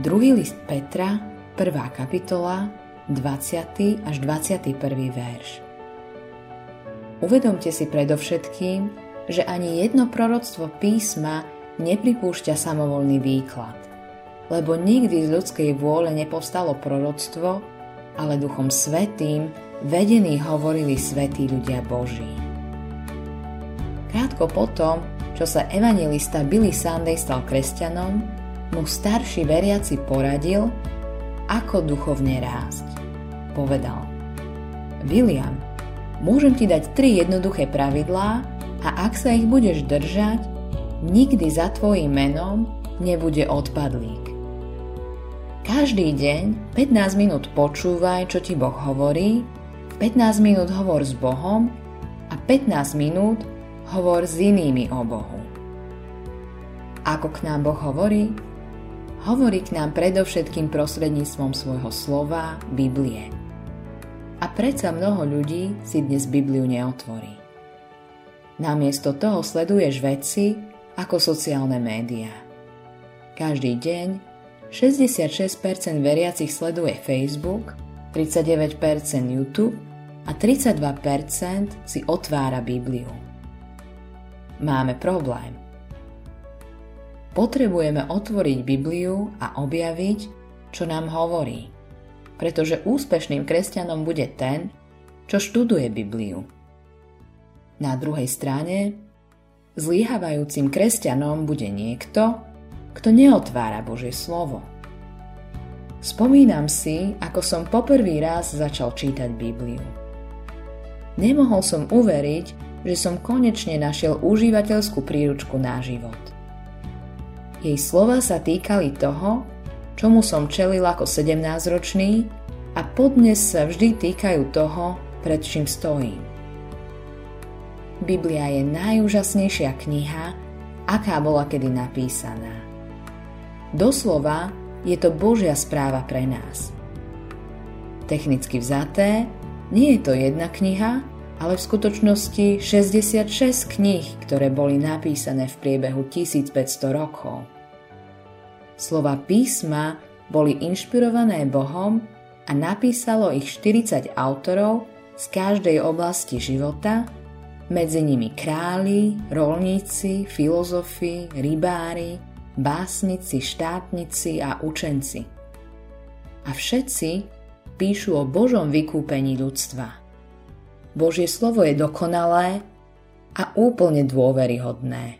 Druhý list Petra, 1. kapitola, 20. až 21. verš. Uvedomte si predovšetkým, že ani jedno proroctvo písma nepripúšťa samovolný výklad, lebo nikdy z ľudskej vôle nepovstalo proroctvo, ale Duchom Svetým vedení hovorili svetí ľudia Boží. Krátko potom, čo sa evangelista Billy Sunday stal kresťanom, mu starší veriaci poradil, ako duchovne rásť. Povedal William, môžem ti dať tri jednoduché pravidlá a ak sa ich budeš držať, nikdy za tvojim menom nebude odpadlík. Každý deň 15 minút počúvaj, čo ti Boh hovorí, 15 minút hovor s Bohom a 15 minút hovor s inými o Bohu. Ako k nám Boh hovorí? Hovorí k nám predovšetkým prostredníctvom svojho slova, Biblie. A predsa mnoho ľudí si dnes Bibliu neotvorí. Namiesto toho sleduješ veci ako sociálne médiá. Každý deň 66% veriacich sleduje Facebook, 39% YouTube a 32% si otvára Bibliu. Máme problém – potrebujeme otvoriť Bibliu a objaviť, čo nám hovorí. Pretože úspešným kresťanom bude ten, čo študuje Bibliu. Na druhej strane, zlíhavajúcim kresťanom bude niekto, kto neotvára Božie slovo. Spomínam si, ako som poprvý raz začal čítať Bibliu. Nemohol som uveriť, že som konečne našiel užívateľskú príručku na život – jej slova sa týkali toho, čomu som čelil ako 17-ročný a podnes sa vždy týkajú toho, pred čím stojím. Biblia je najúžasnejšia kniha, aká bola kedy napísaná. Doslova je to Božia správa pre nás. Technicky vzaté, nie je to jedna kniha, ale v skutočnosti 66 kníh, ktoré boli napísané v priebehu 1500 rokov. Slova písma boli inšpirované Bohom a napísalo ich 40 autorov z každej oblasti života, medzi nimi králi, rolníci, filozofi, rybári, básnici, štátnici a učenci. A všetci píšu o Božom vykúpení ľudstva – Božie slovo je dokonalé a úplne dôveryhodné.